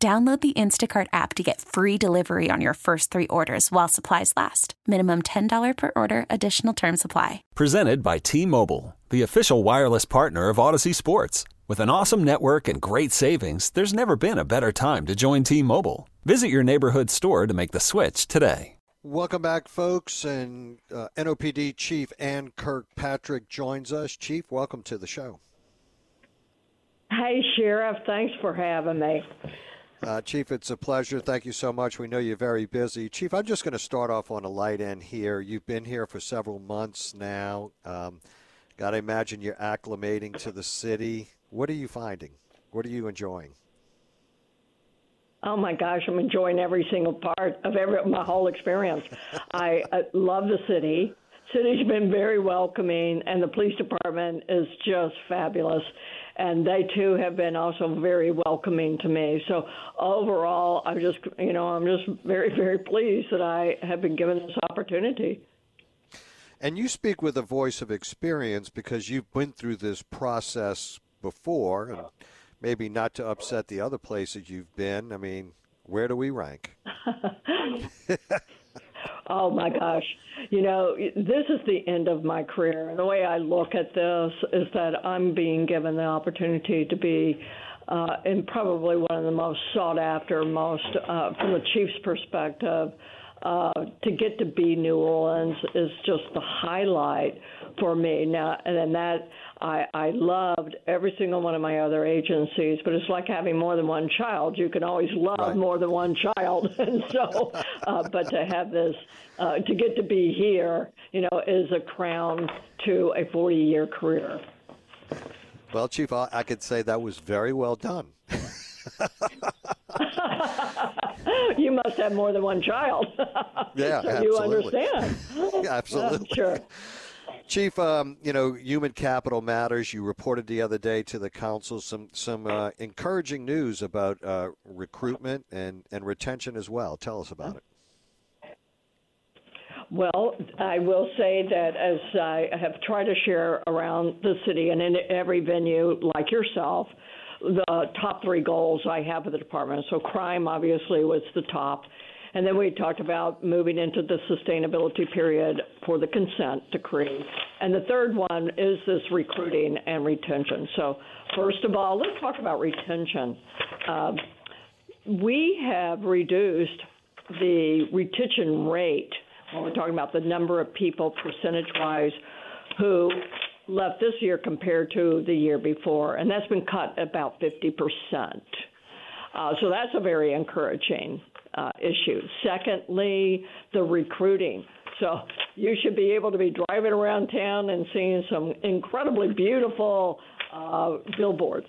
Download the Instacart app to get free delivery on your first three orders while supplies last. Minimum $10 per order, additional term supply. Presented by T Mobile, the official wireless partner of Audacy Sports. With an awesome network and great savings, there's never been a better time to join T Mobile. Visit your neighborhood store to make the switch today. Welcome back, folks. And uh, NOPD Chief Anne Kirkpatrick joins us. Chief, welcome to the show. Hey, Sheriff. Thanks for having me. Uh, Chief, it's a pleasure. Thank you so much. We know you're very busy. Chief, I'm just going to start off on a light end here. You've been here for several months now. Um, Got to imagine you're acclimating to the city. What are you finding? What are you enjoying? Oh my gosh, I'm enjoying every single part of every my whole experience. I, I love the city. City's been very welcoming, and the police department is just fabulous and they too have been also very welcoming to me. So overall, I'm just you know I'm just very very pleased that I have been given this opportunity. And you speak with a voice of experience because you've been through this process before, and maybe not to upset the other places you've been. I mean, where do we rank? Oh my gosh. You know, this is the end of my career. And the way I look at this is that I'm being given the opportunity to be uh, in probably one of the most sought after, most, uh, from the chief's perspective, uh, to get to be New Orleans is just the highlight for me. Now, and then that I, I loved every single one of my other agencies, but it's like having more than one child. You can always love right. more than one child, and so, uh, but to have this, uh, to get to be here, you know, is a crown to a 40-year career. Well, Chief, I, I could say that was very well done. you must have more than one child. yeah, so absolutely. you understand. yeah, absolutely. Uh, sure. Chief, um, you know, human capital matters. You reported the other day to the council some some uh, encouraging news about uh, recruitment and, and retention as well. Tell us about it. Well, I will say that as I have tried to share around the city and in every venue, like yourself, the top three goals I have with the department. So crime obviously was the top. And then we talked about moving into the sustainability period for the consent decree. And the third one is this recruiting and retention. So, first of all, let's talk about retention. Uh, we have reduced the retention rate when we're talking about the number of people percentage wise who left this year compared to the year before, and that's been cut about 50%. Uh, so that's a very encouraging uh, issue. Secondly, the recruiting. So you should be able to be driving around town and seeing some incredibly beautiful uh, billboards.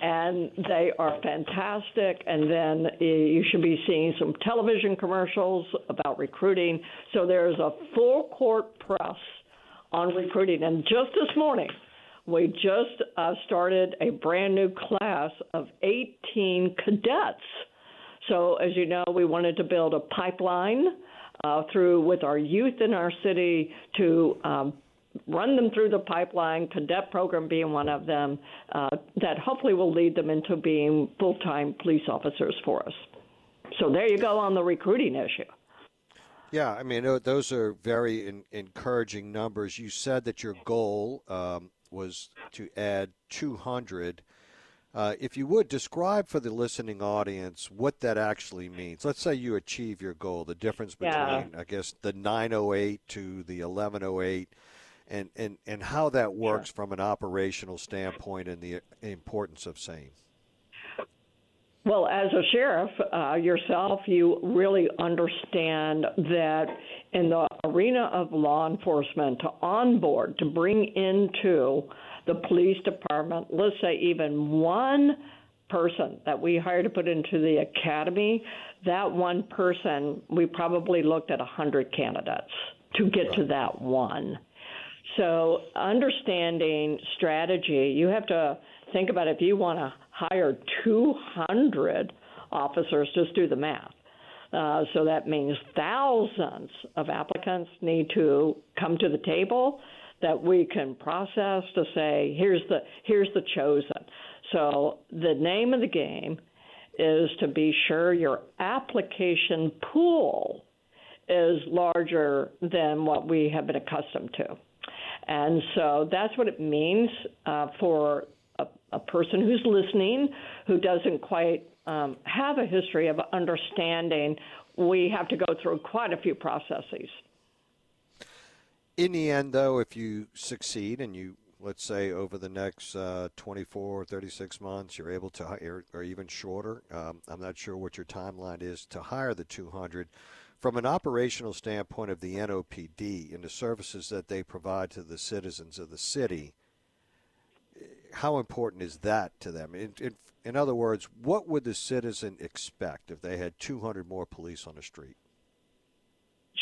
And they are fantastic. And then uh, you should be seeing some television commercials about recruiting. So there's a full court press on recruiting. And just this morning, we just uh, started a brand new class of 18 cadets so, as you know, we wanted to build a pipeline uh, through with our youth in our city to um, run them through the pipeline, cadet program being one of them, uh, that hopefully will lead them into being full time police officers for us. So, there you go on the recruiting issue. Yeah, I mean, those are very in, encouraging numbers. You said that your goal um, was to add 200 uh, if you would describe for the listening audience what that actually means. Let's say you achieve your goal, the difference between, yeah. I guess, the 908 to the 1108, and, and, and how that works sure. from an operational standpoint and the importance of same. Well, as a sheriff uh, yourself, you really understand that in the arena of law enforcement, to onboard, to bring into the police department, let's say even one person that we hired to put into the academy, that one person, we probably looked at 100 candidates to get right. to that one. So, understanding strategy, you have to think about if you want to hire 200 officers, just do the math. Uh, so that means thousands of applicants need to come to the table that we can process to say here's the here's the chosen. So the name of the game is to be sure your application pool is larger than what we have been accustomed to. And so that's what it means uh, for a, a, person who's listening who doesn't quite um, have a history of understanding. We have to go through quite a few processes. In the end, though, if you succeed and you let's say over the next uh, 24 or 36 months, you're able to hire, or even shorter. Um, I'm not sure what your timeline is to hire the 200. From an operational standpoint of the NOPD and the services that they provide to the citizens of the city, how important is that to them? In, in, in other words, what would the citizen expect if they had 200 more police on the street?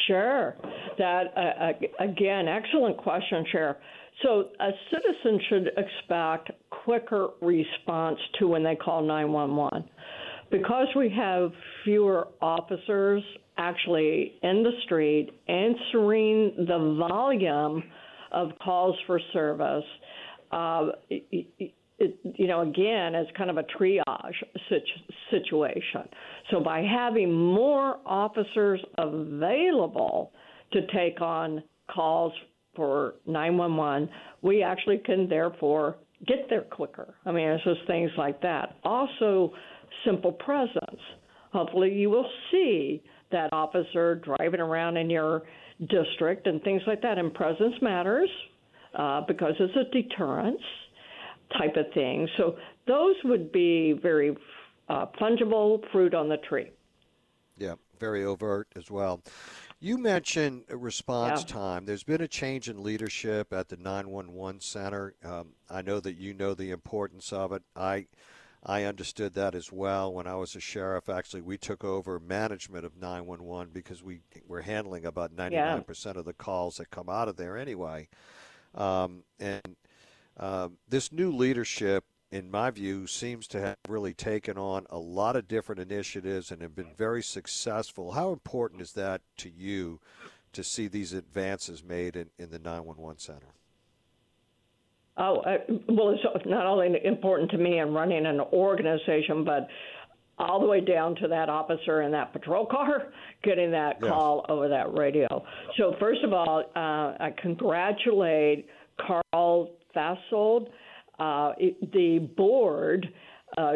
Sure. That uh, again, excellent question, Chair. So a citizen should expect quicker response to when they call 911. Because we have fewer officers actually in the street answering the volume of calls for service, uh, you know, again, it's kind of a triage situation. So by having more officers available to take on calls for 911, we actually can therefore get there quicker. I mean, it's just things like that. Also, simple presence. Hopefully, you will see that officer driving around in your district and things like that. And presence matters uh, because it's a deterrence type of thing. So, those would be very uh, fungible fruit on the tree. Yeah, very overt as well. You mentioned response yeah. time. There's been a change in leadership at the 911 center. Um, I know that you know the importance of it. I I understood that as well when I was a sheriff. Actually, we took over management of 911 because we were handling about 99% yeah. of the calls that come out of there anyway. Um, and uh, this new leadership in my view, seems to have really taken on a lot of different initiatives and have been very successful. How important is that to you to see these advances made in, in the 911 center? Oh, uh, well, it's not only important to me in running an organization, but all the way down to that officer in that patrol car getting that yes. call over that radio. So, first of all, uh, I congratulate Karl Fasold uh, the board uh,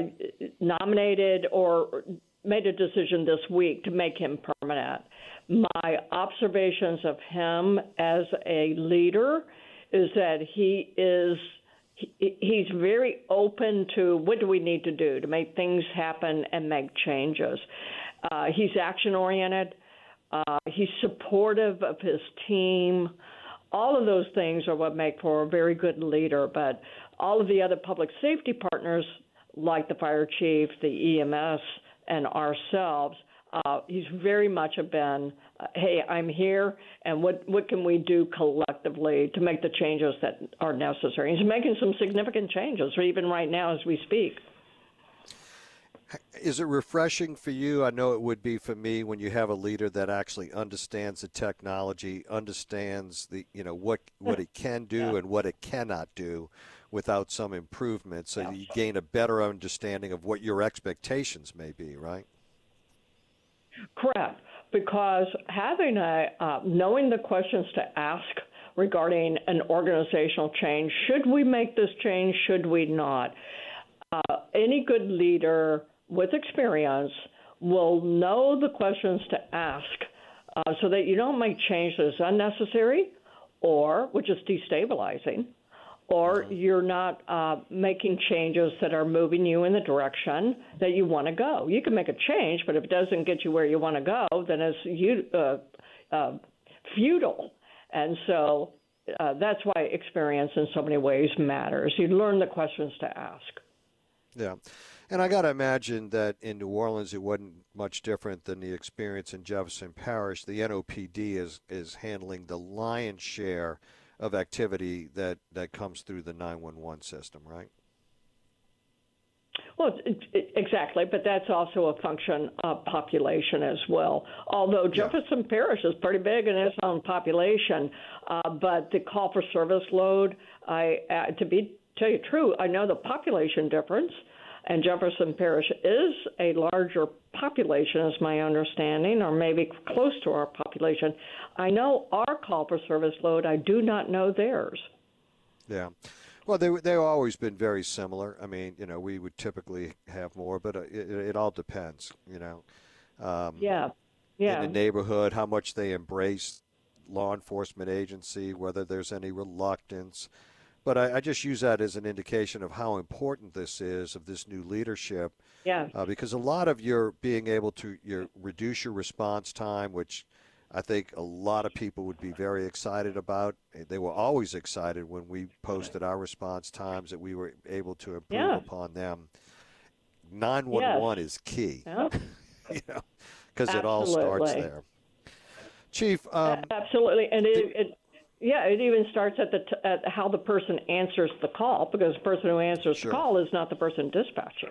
nominated or made a decision this week to make him permanent. My observations of him as a leader is that he is he's very open to what do we need to do to make things happen and make changes. Uh, he's action oriented. Uh, he's supportive of his team. All of those things are what make for a very good leader. But all of the other public safety partners, like the fire chief, the EMS, and ourselves, uh, he's very much been, uh, hey, I'm here, and what what can we do collectively to make the changes that are necessary? He's making some significant changes, even right now as we speak. Is it refreshing for you? I know it would be for me when you have a leader that actually understands the technology, understands the you know what what it can do yeah. and what it cannot do without some improvement so yeah. you gain a better understanding of what your expectations may be, right? Correct. Because having a, uh, knowing the questions to ask regarding an organizational change, should we make this change, should we not? Uh, any good leader with experience will know the questions to ask uh, so that you don't make changes unnecessary or which is destabilizing or mm-hmm. you're not uh, making changes that are moving you in the direction that you want to go. You can make a change, but if it doesn't get you where you want to go, then it's you, uh, uh, futile. And so uh, that's why experience in so many ways matters. You learn the questions to ask. Yeah. And I got to imagine that in New Orleans it wasn't much different than the experience in Jefferson Parish. The NOPD is is handling the lion's share of activity that that comes through the 911 system, right? Well, exactly, but that's also a function of population as well. Although Jefferson yeah. Parish is pretty big in its own population, uh, but the call for service load, I uh, to be tell you true, I know the population difference, and Jefferson Parish is a larger population, is my understanding, or maybe close to our population. I know our call for service load. I do not know theirs. Yeah. Well, they they've always been very similar. I mean, you know, we would typically have more, but uh, it, it all depends. You know. Um, yeah. Yeah. In the neighborhood, how much they embrace law enforcement agency, whether there's any reluctance. But I, I, just use that as an indication of how important this is of this new leadership. Yeah. Uh, because a lot of your being able to your reduce your response time, which I think a lot of people would be very excited about. They were always excited when we posted our response times that we were able to improve yeah. upon them. 911 yes. is key. Yeah. you know, because it all starts there. Chief, um, absolutely, and it, it, yeah, it even starts at the t- at how the person answers the call because the person who answers sure. the call is not the person dispatching,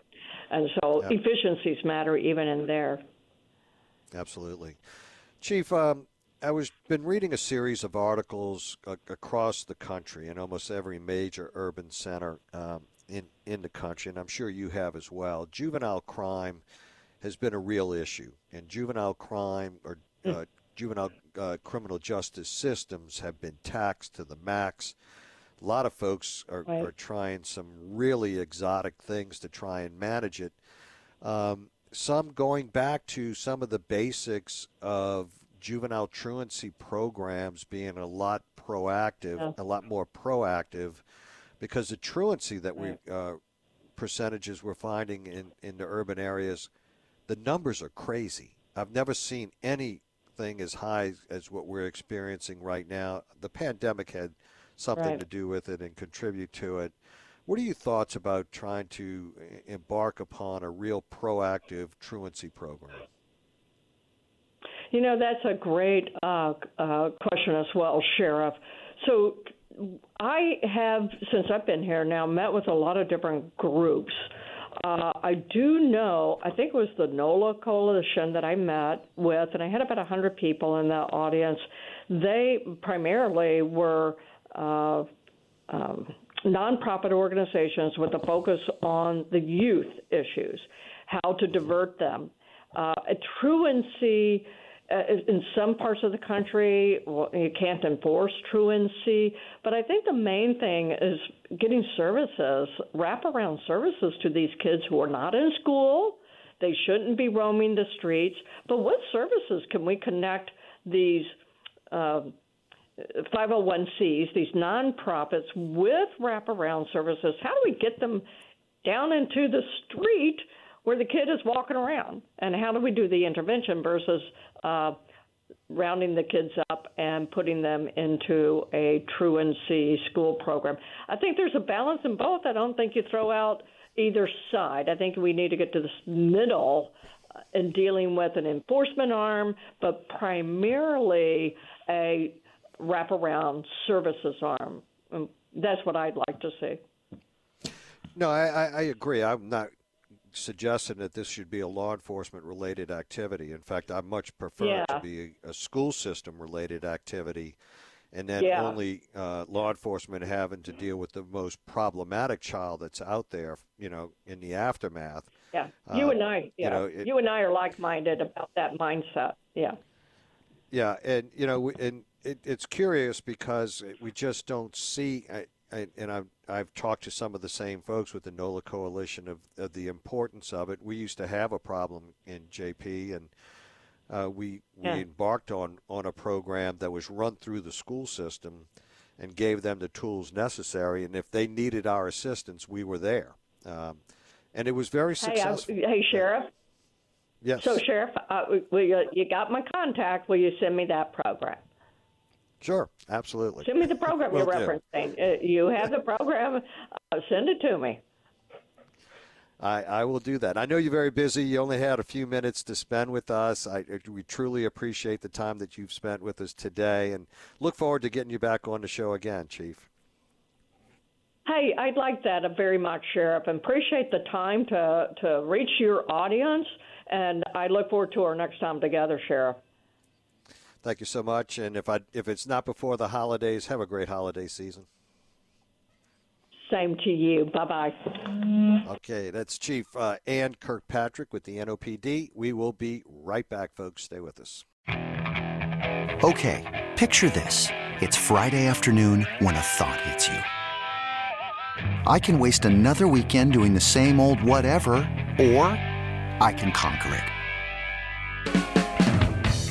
and so yep. efficiencies matter even in there. Absolutely. Chief, um, I was been reading a series of articles uh, across the country in almost every major urban center um, in in the country, and I'm sure you have as well. Juvenile crime has been a real issue, and juvenile crime or uh, mm. Juvenile uh, criminal justice systems have been taxed to the max. A lot of folks are, right. are trying some really exotic things to try and manage it. Um, some going back to some of the basics of juvenile truancy programs being a lot proactive, yeah. a lot more proactive, because the truancy that we uh, percentages we're finding in in the urban areas, the numbers are crazy. I've never seen anything as high as what we're experiencing right now. The pandemic had something right. to do with it and contribute to it. What are your thoughts about trying to embark upon a real proactive truancy program? You know, that's a great uh, uh, question as well, Sheriff. So I have, since I've been here now, met with a lot of different groups. Uh, I do know, I think it was the NOLA Coalition that I met with, and I had about 100 people in that audience. They primarily were uh, um, nonprofit organizations with a focus on the youth issues, how to divert them. Uh, truancy uh, in some parts of the country, you can't enforce truancy, but I think the main thing is getting services, wraparound services to these kids who are not in school. They shouldn't be roaming the streets. But what services can we connect these? Uh, 501cs, these nonprofits with wraparound services, how do we get them down into the street where the kid is walking around? And how do we do the intervention versus uh, rounding the kids up and putting them into a truancy school program? I think there's a balance in both. I don't think you throw out either side. I think we need to get to this middle uh, in dealing with an enforcement arm, but primarily a wraparound services arm. Um, that's what I'd like to see. No, I, I agree. I'm not suggesting that this should be a law enforcement related activity. In fact, I much prefer yeah. it to be a school system related activity, and then yeah. only uh, law enforcement having to deal with the most problematic child that's out there, you know, in the aftermath. Yeah, you uh, and I, yeah, you, know, it, you and I are like minded about that mindset. Yeah. Yeah, and you know, and it, it's curious because we just don't see. I, I, and I've, I've talked to some of the same folks with the NOLA coalition of, of the importance of it. We used to have a problem in JP, and uh, we yeah. we embarked on on a program that was run through the school system, and gave them the tools necessary. And if they needed our assistance, we were there, um, and it was very successful. Hey, hey sheriff. Yes. So, sheriff, uh, will you, you got my contact? Will you send me that program? Sure, absolutely. Send me the program you're referencing. Uh, you have the program. Uh, send it to me. I, I will do that. I know you're very busy. You only had a few minutes to spend with us. I, we truly appreciate the time that you've spent with us today and look forward to getting you back on the show again, Chief. Hey, I'd like that very much, Sheriff, and appreciate the time to, to reach your audience. And I look forward to our next time together, Sheriff. Thank you so much. And if I if it's not before the holidays, have a great holiday season. Same to you. Bye bye. Okay, that's Chief uh, Anne Kirkpatrick with the NOPD. We will be right back, folks. Stay with us. Okay, picture this: it's Friday afternoon when a thought hits you. I can waste another weekend doing the same old whatever, or I can conquer it.